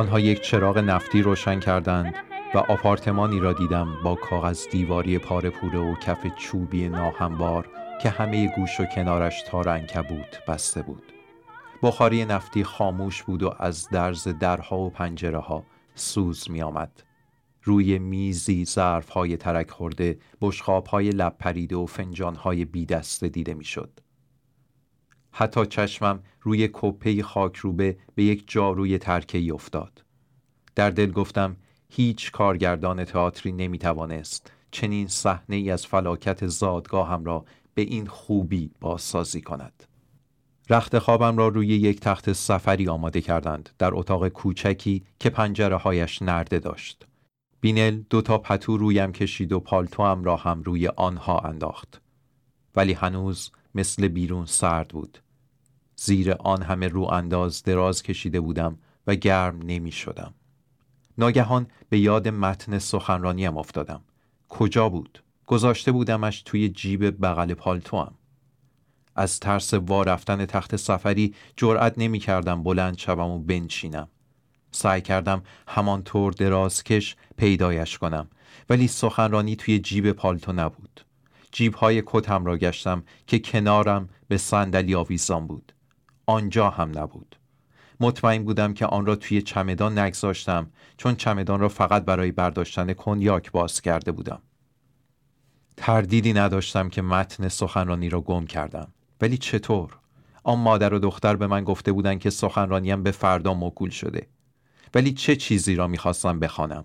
آنها یک چراغ نفتی روشن کردند و آپارتمانی را دیدم با کاغذ دیواری پاره پوره و کف چوبی ناهموار که همه گوش و کنارش تار انکبوت بسته بود بخاری نفتی خاموش بود و از درز درها و پنجره ها سوز می آمد. روی میزی ظرف های ترک خورده بشخاب های لب پریده و فنجان های بی دیده می شد. حتی چشمم روی کپه خاک روبه به یک جاروی ترکه افتاد. در دل گفتم هیچ کارگردان تئاتری نمی‌توانست چنین صحنه ای از فلاکت زادگاهم را به این خوبی بازسازی کند. رخت خوابم را روی یک تخت سفری آماده کردند در اتاق کوچکی که پنجره هایش نرده داشت. بینل دو تا پتو رویم کشید و پالتوام را هم روی آنها انداخت. ولی هنوز مثل بیرون سرد بود. زیر آن همه رو انداز دراز کشیده بودم و گرم نمی شدم. ناگهان به یاد متن سخنرانیم افتادم. کجا بود؟ گذاشته بودمش توی جیب بغل پالتوام. از ترس وا رفتن تخت سفری جرأت نمی کردم بلند شوم و بنشینم. سعی کردم همانطور درازکش پیدایش کنم ولی سخنرانی توی جیب پالتو نبود. جیب های کتم را گشتم که کنارم به صندلی آویزان بود. آنجا هم نبود. مطمئن بودم که آن را توی چمدان نگذاشتم چون چمدان را فقط برای برداشتن کنیاک باز کرده بودم. تردیدی نداشتم که متن سخنرانی را گم کردم. ولی چطور؟ آن مادر و دختر به من گفته بودند که سخنرانیم به فردا موکول شده. ولی چه چیزی را می‌خواستم بخوانم؟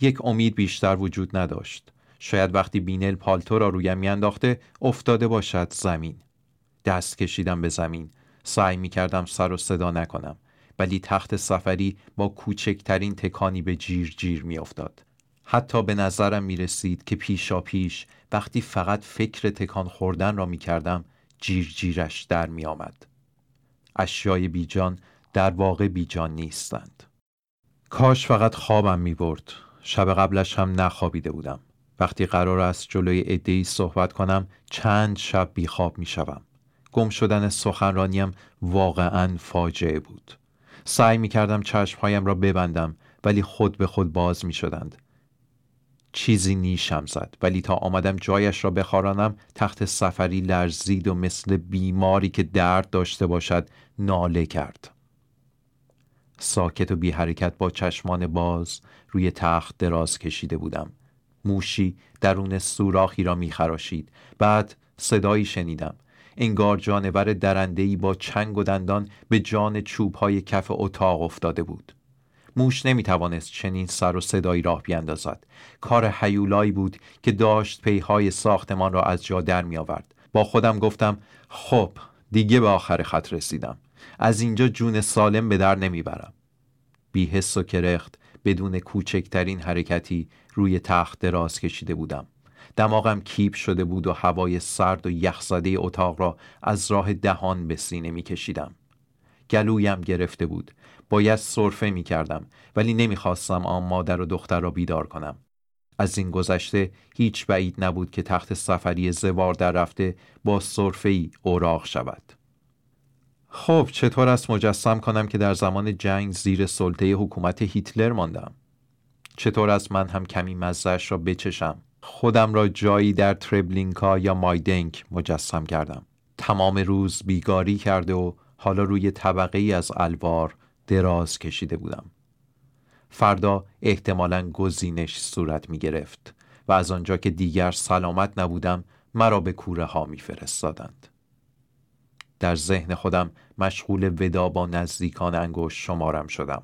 یک امید بیشتر وجود نداشت. شاید وقتی بینل پالتو را رویم میانداخته افتاده باشد زمین. دست کشیدم به زمین. سعی می کردم سر و صدا نکنم. ولی تخت سفری با کوچکترین تکانی به جیر جیر می افتاد. حتی به نظرم می رسید که پیشا پیش وقتی فقط فکر تکان خوردن را می کردم جیر جیرش در می آمد. اشیای بیجان در واقع بیجان نیستند. کاش فقط خوابم می برد. شب قبلش هم نخوابیده بودم. وقتی قرار است جلوی ادهی صحبت کنم چند شب بیخواب می شوم. گم شدن سخنرانیم واقعا فاجعه بود. سعی می کردم چشمهایم را ببندم ولی خود به خود باز می شدند. چیزی نیشم زد ولی تا آمدم جایش را بخارانم تخت سفری لرزید و مثل بیماری که درد داشته باشد ناله کرد ساکت و بی حرکت با چشمان باز روی تخت دراز کشیده بودم موشی درون سوراخی را میخراشید بعد صدایی شنیدم. انگار جانور درندهی با چنگ و دندان به جان چوبهای کف اتاق افتاده بود. موش نمی‌توانست چنین سر و صدایی راه بیاندازد. کار حیولایی بود که داشت پیهای ساختمان را از جا در می آورد با خودم گفتم خب دیگه به آخر خط رسیدم. از اینجا جون سالم به در نمی‌برم. بی حس و کرخت. بدون کوچکترین حرکتی روی تخت دراز کشیده بودم. دماغم کیپ شده بود و هوای سرد و یخزده اتاق را از راه دهان به سینه می کشیدم. گلویم گرفته بود. باید صرفه می کردم ولی نمی‌خواستم آن مادر و دختر را بیدار کنم. از این گذشته هیچ بعید نبود که تخت سفری زوار در رفته با صرفه ای اوراق شود. خب چطور است مجسم کنم که در زمان جنگ زیر سلطه حکومت هیتلر ماندم؟ چطور است من هم کمی مزهش را بچشم؟ خودم را جایی در تربلینکا یا مایدنک مجسم کردم. تمام روز بیگاری کرده و حالا روی طبقه ای از الوار دراز کشیده بودم. فردا احتمالا گزینش صورت می گرفت و از آنجا که دیگر سلامت نبودم مرا به کوره ها می فرستادند. در ذهن خودم مشغول ودا با نزدیکان انگوش شمارم شدم.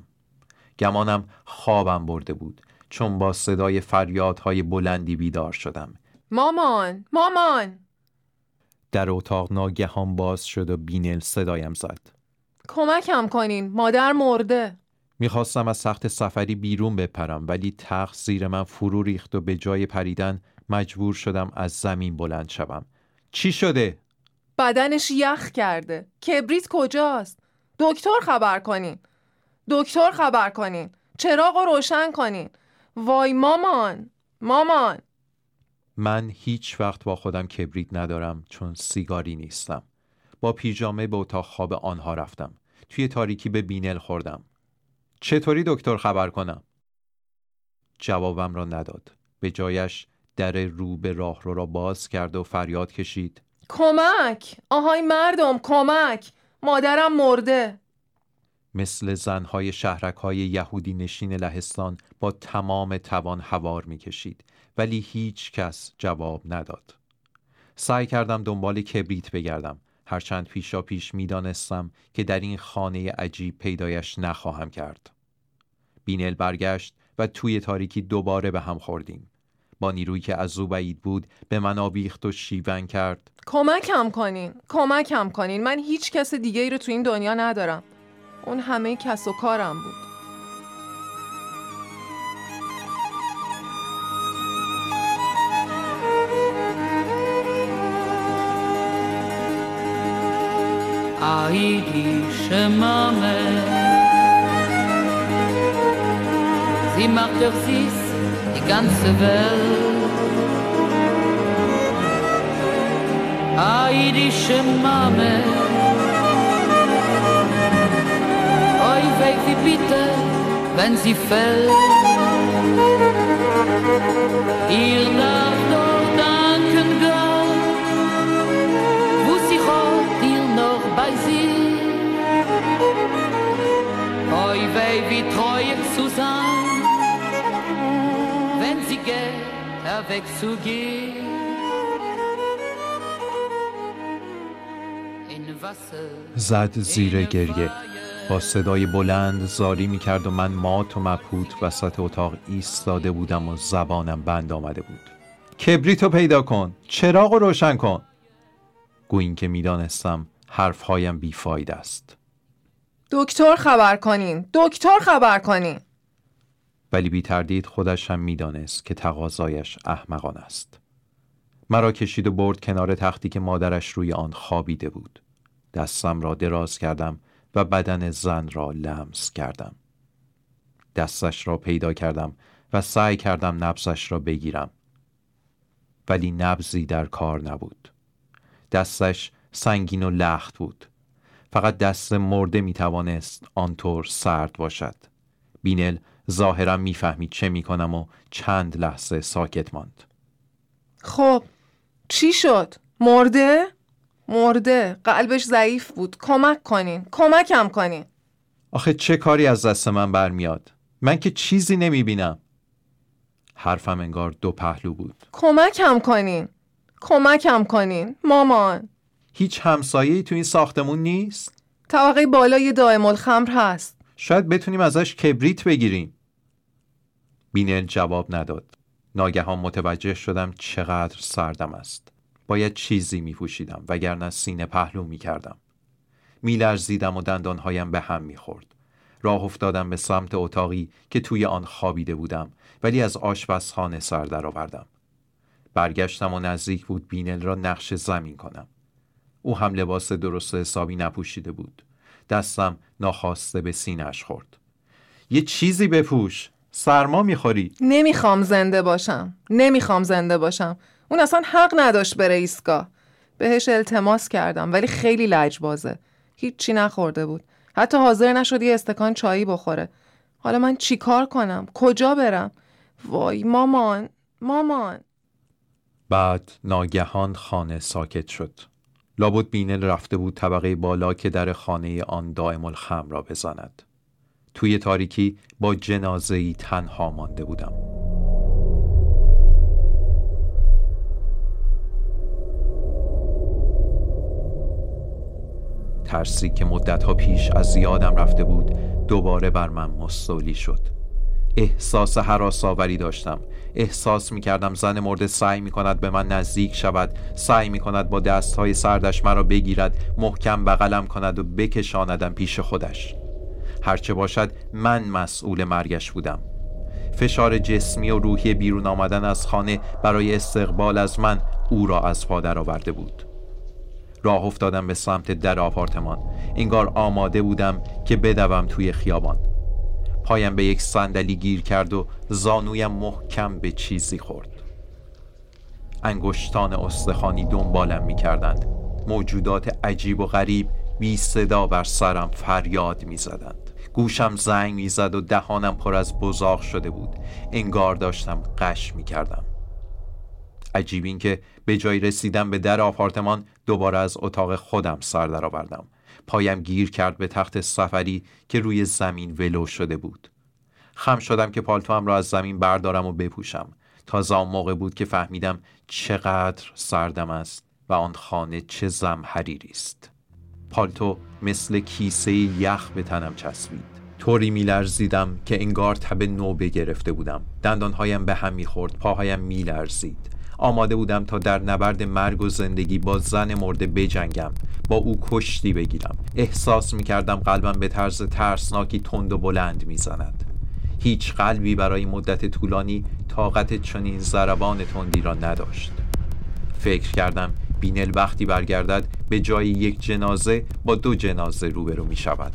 گمانم خوابم برده بود چون با صدای فریادهای بلندی بیدار شدم. مامان! مامان! در اتاق ناگهان باز شد و بینل صدایم زد. کمکم کنین مادر مرده می‌خواستم از سخت سفری بیرون بپرم ولی تخت زیر من فرو ریخت و به جای پریدن مجبور شدم از زمین بلند شوم چی شده؟ بدنش یخ کرده. کبریت کجاست؟ دکتر خبر کنین. دکتر خبر کنین. چراغ رو روشن کنین. وای مامان. مامان. من هیچ وقت با خودم کبریت ندارم چون سیگاری نیستم. با پیژامه به اتاق خواب آنها رفتم. توی تاریکی به بینل خوردم. چطوری دکتر خبر کنم؟ جوابم را نداد. به جایش در رو به راه رو را باز کرد و فریاد کشید. کمک. آهای مردم کمک. مادرم مرده. مثل زنهای شهرک های یهودی نشین لهستان با تمام توان هوار می کشید ولی هیچ کس جواب نداد. سعی کردم دنبال کبریت بگردم. هرچند پیشا پیش می دانستم که در این خانه عجیب پیدایش نخواهم کرد. بینل برگشت و توی تاریکی دوباره به هم خوردیم. با نیرویی که از او بعید بود به من آویخت و شیون کرد. کمکم کنین کمکم کنین. من هیچ کس دیگه ای رو تو این دنیا ندارم. اون همه کس و کارم بود. Aidi Shemame Sie macht doch die ganze Welt. Aidi Shemame Oi, weg wie bitte, wenn sie fällt. Ihr darf doch danken Gott. Wo sie hat ihr noch bei sie Oi, wei, wie treu zu sein In Wasser زد زیر گریه. با صدای بلند زاری می کرد و من مات و مبهوت وسط اتاق ایستاده بودم و زبانم بند آمده بود. کبریتو پیدا کن. چراغ رو روشن کن. گویین که می‌دانستم حرفهایم بیفاید است. دکتر خبر کنین. دکتر خبر کنین. ولی بی تردید خودش هم می‌دانست که تقاضایش احمقان است. مرا کشید و برد کنار تختی که مادرش روی آن خوابیده بود. دستم را دراز کردم و بدن زن را لمس کردم. دستش را پیدا کردم و سعی کردم نبزش را بگیرم. ولی نبزی در کار نبود. دستش سنگین و لخت بود. فقط دست مرده می توانست آنطور سرد باشد. بینل ظاهرا می‌فهمید چه می کنم و چند لحظه ساکت ماند. خب چی شد؟ مرده؟ مرده. قلبش ضعیف بود. کمک کنین. کمکم کنین. آخه چه کاری از دست من برمیاد؟ من که چیزی نمی بینم حرفم انگار دو پهلو بود. کمکم کنین. کمکم کنین. مامان. هیچ همسایه‌ای تو این ساختمون نیست؟ طبقه بالا یه دائم الخمر هست. شاید بتونیم ازش کبریت بگیریم. بینل جواب نداد. ناگهان متوجه شدم چقدر سردم است. باید چیزی می پوشیدم وگرنه سینه پهلو می کردم می لرزیدم و دندانهایم به هم می خورد راه افتادم به سمت اتاقی که توی آن خوابیده بودم ولی از آشپزخانه سر درآوردم. برگشتم و نزدیک بود بینل را نقش زمین کنم. او هم لباس درست حسابی نپوشیده بود. دستم ناخواسته به سینهش خورد. یه چیزی بپوش. سرما می‌خوری. نمی‌خوام زنده باشم. نمی‌خوام زنده باشم. اون اصلا حق نداشت بره ایستگاه. بهش التماس کردم ولی خیلی لجبازه. هیچی نخورده بود. حتی حاضر نشد یه استکان چایی بخوره. حالا من چیکار کنم؟ کجا برم؟ وای مامان مامان. بعد ناگهان خانه ساکت شد. لابد بینل رفته بود طبقه بالا که در خانه آن دائم الخم را بزند. توی تاریکی با جنازه ای تنها مانده بودم. ترسی که مدتها پیش از یادم رفته بود دوباره بر من مستولی شد. احساس حراس آوری داشتم. احساس می کردم زن مرده سعی می کند به من نزدیک شود سعی می کند با دستهای سردش مرا بگیرد محکم بغلم کند و بکشاندم پیش خودش. هرچه باشد من مسئول مرگش بودم. فشار جسمی و روحی بیرون آمدن از خانه برای استقبال از من او را از پا آورده بود. راه افتادم به سمت در آپارتمان. انگار آماده بودم که بدوم توی خیابان. پایم به یک صندلی گیر کرد و زانویم محکم به چیزی خورد. انگشتان استخانی دنبالم می کردند موجودات عجیب و غریب بی صدا بر سرم فریاد می زدند گوشم زنگ می‌زد و دهانم پر از بزاق شده بود. انگار داشتم قش می‌کردم. عجیب این که به جای رسیدم به در آپارتمان دوباره از اتاق خودم سر درآوردم. پایم گیر کرد به تخت سفری که روی زمین ولو شده بود. خم شدم که پالتوام را از زمین بردارم و بپوشم. تازه آن موقع بود که فهمیدم چقدر سردم است و آن خانه چه زمحریری است. پالتو مثل کیسه یخ به تنم چسبید. طوری میلرزیدم که انگار تب نو گرفته بودم. دندانهایم به هم می‌خورد پاهایم میلرزید. آماده بودم تا در نبرد مرگ و زندگی با زن مرده بجنگم با او کشتی بگیرم. احساس می‌کردم قلبم به طرز ترسناکی تند و بلند می‌زند. هیچ قلبی برای مدت طولانی طاقت چنین ضربان تندی را نداشت. فکر کردم بینل وقتی برگردد به جای یک جنازه با دو جنازه روبرو می شود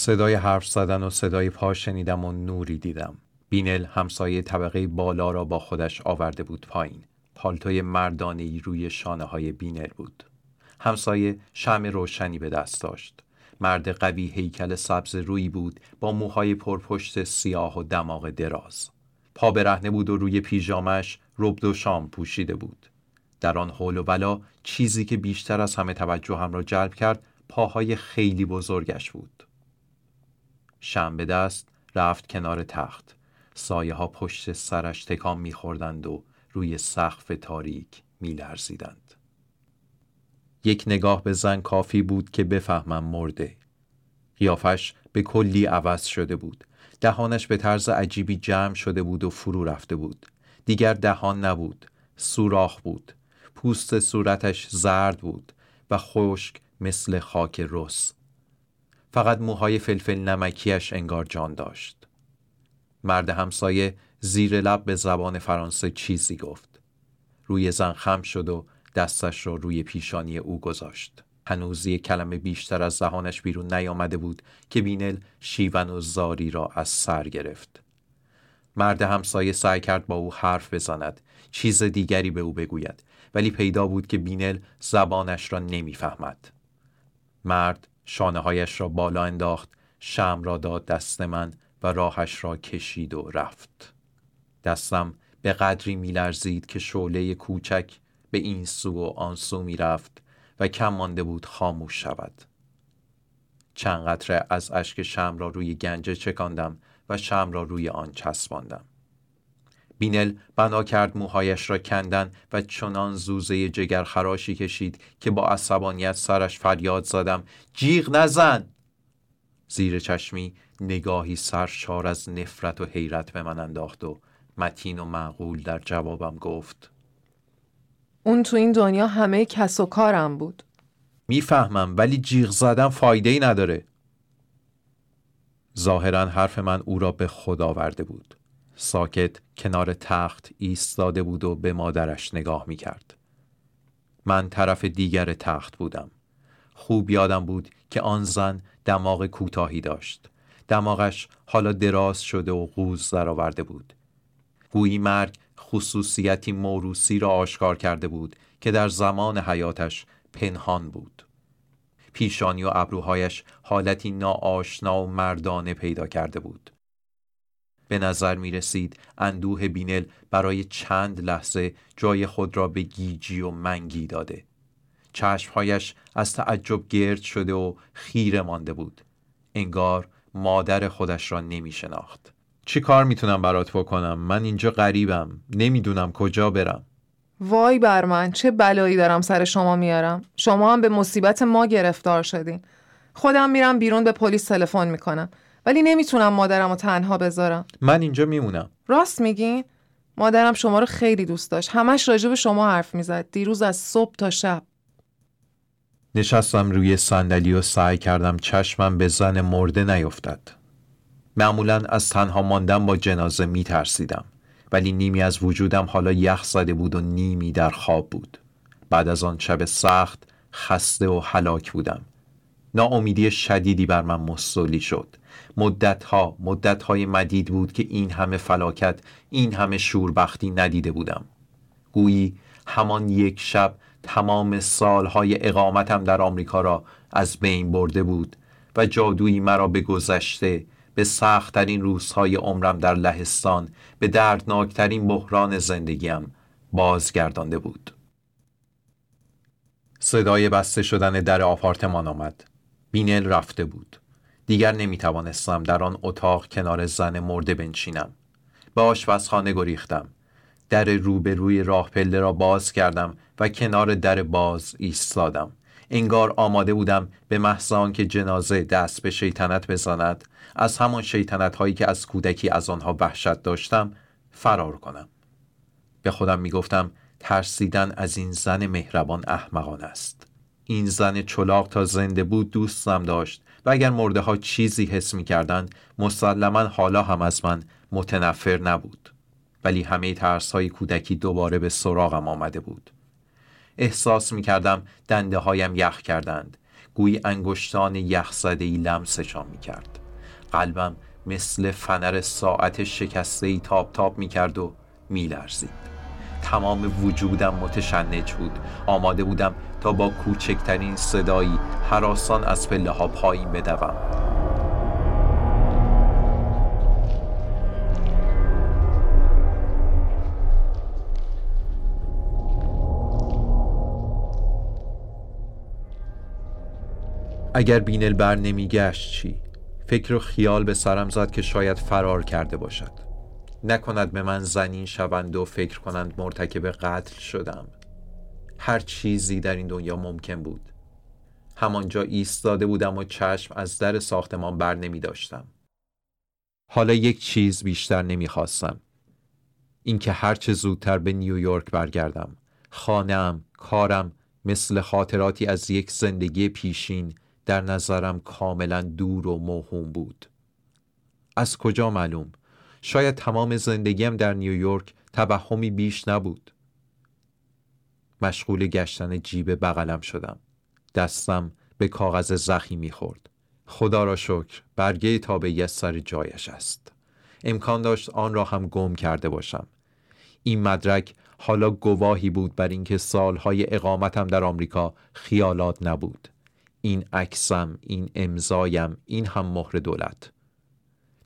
صدای حرف زدن و صدای پا شنیدم و نوری دیدم. بینل همسایه طبقه بالا را با خودش آورده بود پایین. پالتوی مردانه روی شانه های بینل بود. همسایه شم روشنی به دست داشت. مرد قوی هیکل سبز روی بود با موهای پرپشت سیاه و دماغ دراز. پا برهنه بود و روی پیژامش ربد و شام پوشیده بود. در آن حول و بلا چیزی که بیشتر از همه توجه هم را جلب کرد پاهای خیلی بزرگش بود. شم به دست رفت کنار تخت. سایه ها پشت سرش تکان میخوردند و روی سقف تاریک میلرزیدند. یک نگاه به زن کافی بود که بفهمم مرده. قیافش به کلی عوض شده بود. دهانش به طرز عجیبی جمع شده بود و فرو رفته بود. دیگر دهان نبود. سوراخ بود. پوست صورتش زرد بود و خشک مثل خاک رس. فقط موهای فلفل نمکیش انگار جان داشت. مرد همسایه زیر لب به زبان فرانسه چیزی گفت. روی زن خم شد و دستش را روی پیشانی او گذاشت. هنوز یک کلمه بیشتر از زهانش بیرون نیامده بود که بینل شیون و زاری را از سر گرفت. مرد همسایه سعی کرد با او حرف بزند چیز دیگری به او بگوید ولی پیدا بود که بینل زبانش را نمی‌فهمد. مرد شانه هایش را بالا انداخت شم را داد دست من و راهش را کشید و رفت. دستم به قدری میلرزید که شعله کوچک به این سو و آن سو می‌رفت و کم مانده بود خاموش شود. چند قطره از اشک شم را روی گنجه چکاندم و شم را روی آن چسباندم. بینل بنا کرد موهایش را کندن و چنان زوزه جگر خراشی کشید که با عصبانیت سرش فریاد زدم جیغ نزن! زیر چشمی نگاهی سرشار از نفرت و حیرت به من انداخت و متین و معقول در جوابم گفت. اون تو این دنیا همه کس و کارم بود. می‌فهمم ولی جیغ زدن فایده ای نداره. ظاهرا حرف من او را به خود آورده بود. ساکت کنار تخت ایستاده بود و به مادرش نگاه می کرد. من طرف دیگر تخت بودم. خوب یادم بود که آن زن دماغ کوتاهی داشت. دماغش حالا دراز شده و قوز درآورده بود. گویی مرگ خصوصیتی موروسی را آشکار کرده بود که در زمان حیاتش پنهان بود. پیشانی و ابروهایش حالتی ناآشنا و مردانه پیدا کرده بود. به نظر می رسید اندوه بینل برای چند لحظه جای خود را به گیجی و منگی داده. چشمهایش از تعجب گرد شده و خیره مانده بود. انگار مادر خودش را نمی شناخت. چی کار می‌تونم برات بکنم؟ من اینجا غریبم. نمی‌دونم کجا برم. وای بر من چه بلایی دارم سر شما میارم شما هم به مصیبت ما گرفتار شدین خودم میرم بیرون به پلیس تلفن می‌کنم ولی نمی‌تونم مادرم رو تنها بذارم. من اینجا میمونم. راست میگین مادرم شما رو خیلی دوست داشت. همش راجع به شما حرف می‌زد. دیروز از صبح تا شب. نشستم روی صندلی و سعی کردم چشمم به زن مرده نیفتد معمولا از تنها ماندن با جنازه میترسیدم. ولی نیمی از وجودم حالا یخ زده بود و نیمی در خواب بود. بعد از آن شب سخت خسته و هلاک بودم. ناامیدی شدیدی بر من مستولی شد. مدتها مدتهای مدید بود که این همه فلاکت این همه شوربختی ندیده بودم. گویی همان یک شب تمام سالهای اقامتم در آمریکا را از بین برده بود و جادویی مرا به گذشته به سختترین روزهای عمرم در لهستان به دردناکترین بحران زندگیم بازگردانده بود. صدای بسته شدن در آپارتمان آمد. بینل رفته بود. دیگر نمی توانستم در آن اتاق کنار زن مرده بنشینم. به آشپزخانه گریختم. در روبروی راه پله را باز کردم و کنار در باز ایستادم. انگار آماده بودم به محض که جنازه دست به شیطنت بزند از همان شیطنت هایی که از کودکی از آنها وحشت داشتم فرار کنم. به خودم می گفتم ترسیدن از این زن مهربان احمقان است. این زن چلاق تا زنده بود دوستم داشت. و اگر مرده ها چیزی حس می کردن مسلما حالا هم از من متنفر نبود. ولی همه ترس های کودکی دوباره به سراغم آمده بود. احساس می کردم دنده هایم یخ کردند. گویی انگشتان یخ زده ای لمسشان می کرد قلبم مثل فنر ساعت شکسته ای تاب تاب می کرد و می لرزید تمام وجودم متشنج بود. آماده بودم تا با کوچکترین صدایی حراسان از پله ها پایین بدوم. اگر بینل بر نمیگشت چی؟ فکر و خیال به سرم زد که شاید فرار کرده باشد. نکند به من زنین شوند و فکر کنند مرتکب قتل شدم. هر چیزی در این دنیا ممکن بود. همانجا ایستاده بودم و چشم از در ساختمان بر نمی داشتم. حالا یک چیز بیشتر نمی‌خواستم اینکه هرچه زودتر به نیویورک برگردم. خانم کارم مثل خاطراتی از یک زندگی پیشین در نظرم کاملا دور و موهوم بود. از کجا معلوم؟ شاید تمام زندگیم در نیویورک توهمی بیش نبود. مشغول گشتن جیب بغلم شدم. دستم به کاغذ زخی می‌خورد. خدا را شکر برگه تابعی از سر جایش است. امکان داشت آن را هم گم کرده باشم. این مدرک حالا گواهی بود بر اینکه سالهای اقامتم در آمریکا خیالات نبود. این عکسم این امضایم این هم مهر دولت.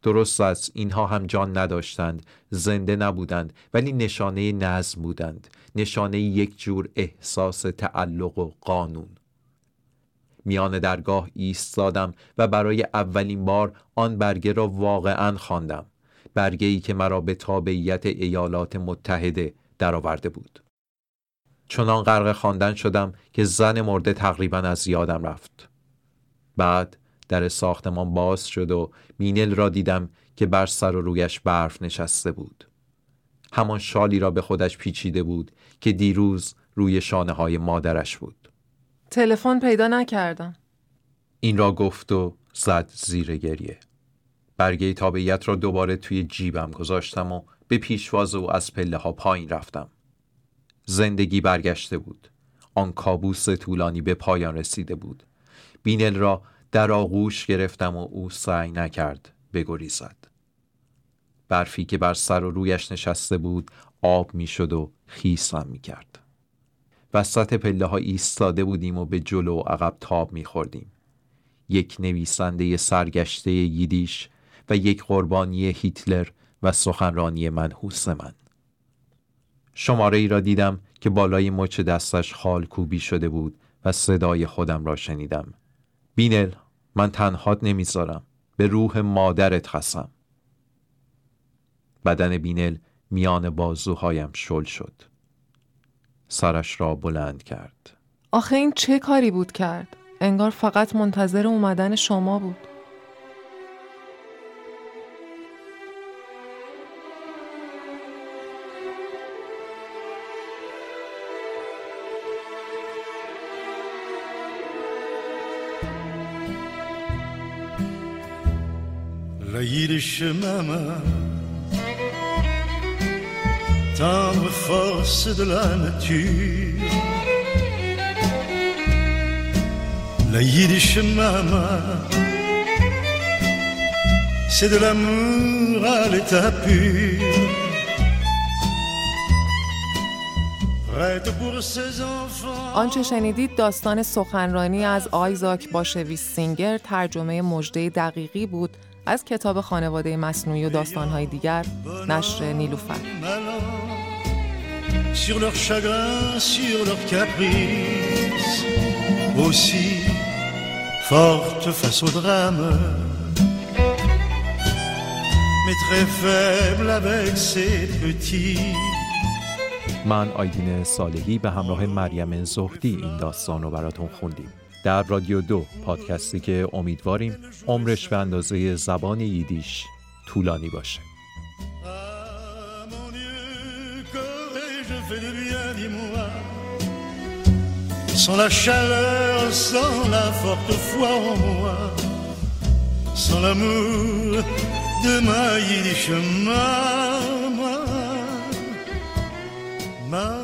درست است اینها هم جان نداشتند زنده نبودند ولی نشانه نظم بودند نشانه یک جور احساس تعلق و قانون. میان درگاه ایستادم و برای اولین بار آن برگه را واقعا خواندم. برگه ای که مرا به تابعیت ایالات متحده درآورده بود. چنان غرق خواندن شدم که زن مرده تقریبا از یادم رفت. بعد در ساختمان باز شد و مینل را دیدم که بر سر و رویش برف نشسته بود. همان شالی را به خودش پیچیده بود که دیروز روی شانه های مادرش بود. تلفن پیدا نکردم. این را گفت و زد زیر گریه. برگه تابعیت را دوباره توی جیبم گذاشتم و به پیشواز و از پله ها پایین رفتم. زندگی برگشته بود. آن کابوس طولانی به پایان رسیده بود. بینل را در آغوش گرفتم و او سعی نکرد بگریزد. برفی که بر سر و رویش نشسته بود آب می‌شد و خیسم می کرد وسط پله ها ایستاده بودیم و به جلو و عقب تاب می خوردیم. یک نویسنده سرگشته ییدیش و یک قربانی هیتلر و سخنرانی منحوس من. شماره ای را دیدم که بالای مچ دستش خال کوبی شده بود و صدای خودم را شنیدم. بینل من تنهات نمی‌ذارم. به روح مادرت خسم بدن بینل میان بازوهایم شل شد. سرش را بلند کرد. آخه این چه کاری بود کرد؟ انگار فقط منتظر اومدن شما بود. Maman, tendre force de la. La Yiddish maman, c'est de l'amour à l'état pur. آنچه شنیدید داستان سخنرانی از آیزاک باشویس سینگر ترجمه مجده دقیقی بود از کتاب خانواده مصنوعی و داستانهای دیگر نشر نیلوفر sur leur chagrin, sur leur caprice, aussi forte face au drame, mais très faible avec ses petits. من آیدین صالحی به همراه مریم زهدی این داستان رو براتون خوندیم در رادیو دو پادکستی که امیدواریم عمرش به اندازه زبان ییدیش طولانی باشه Sans la chaleur, sans la forte foi en moi, sans l'amour de ma yiddish, ma, ma, ma.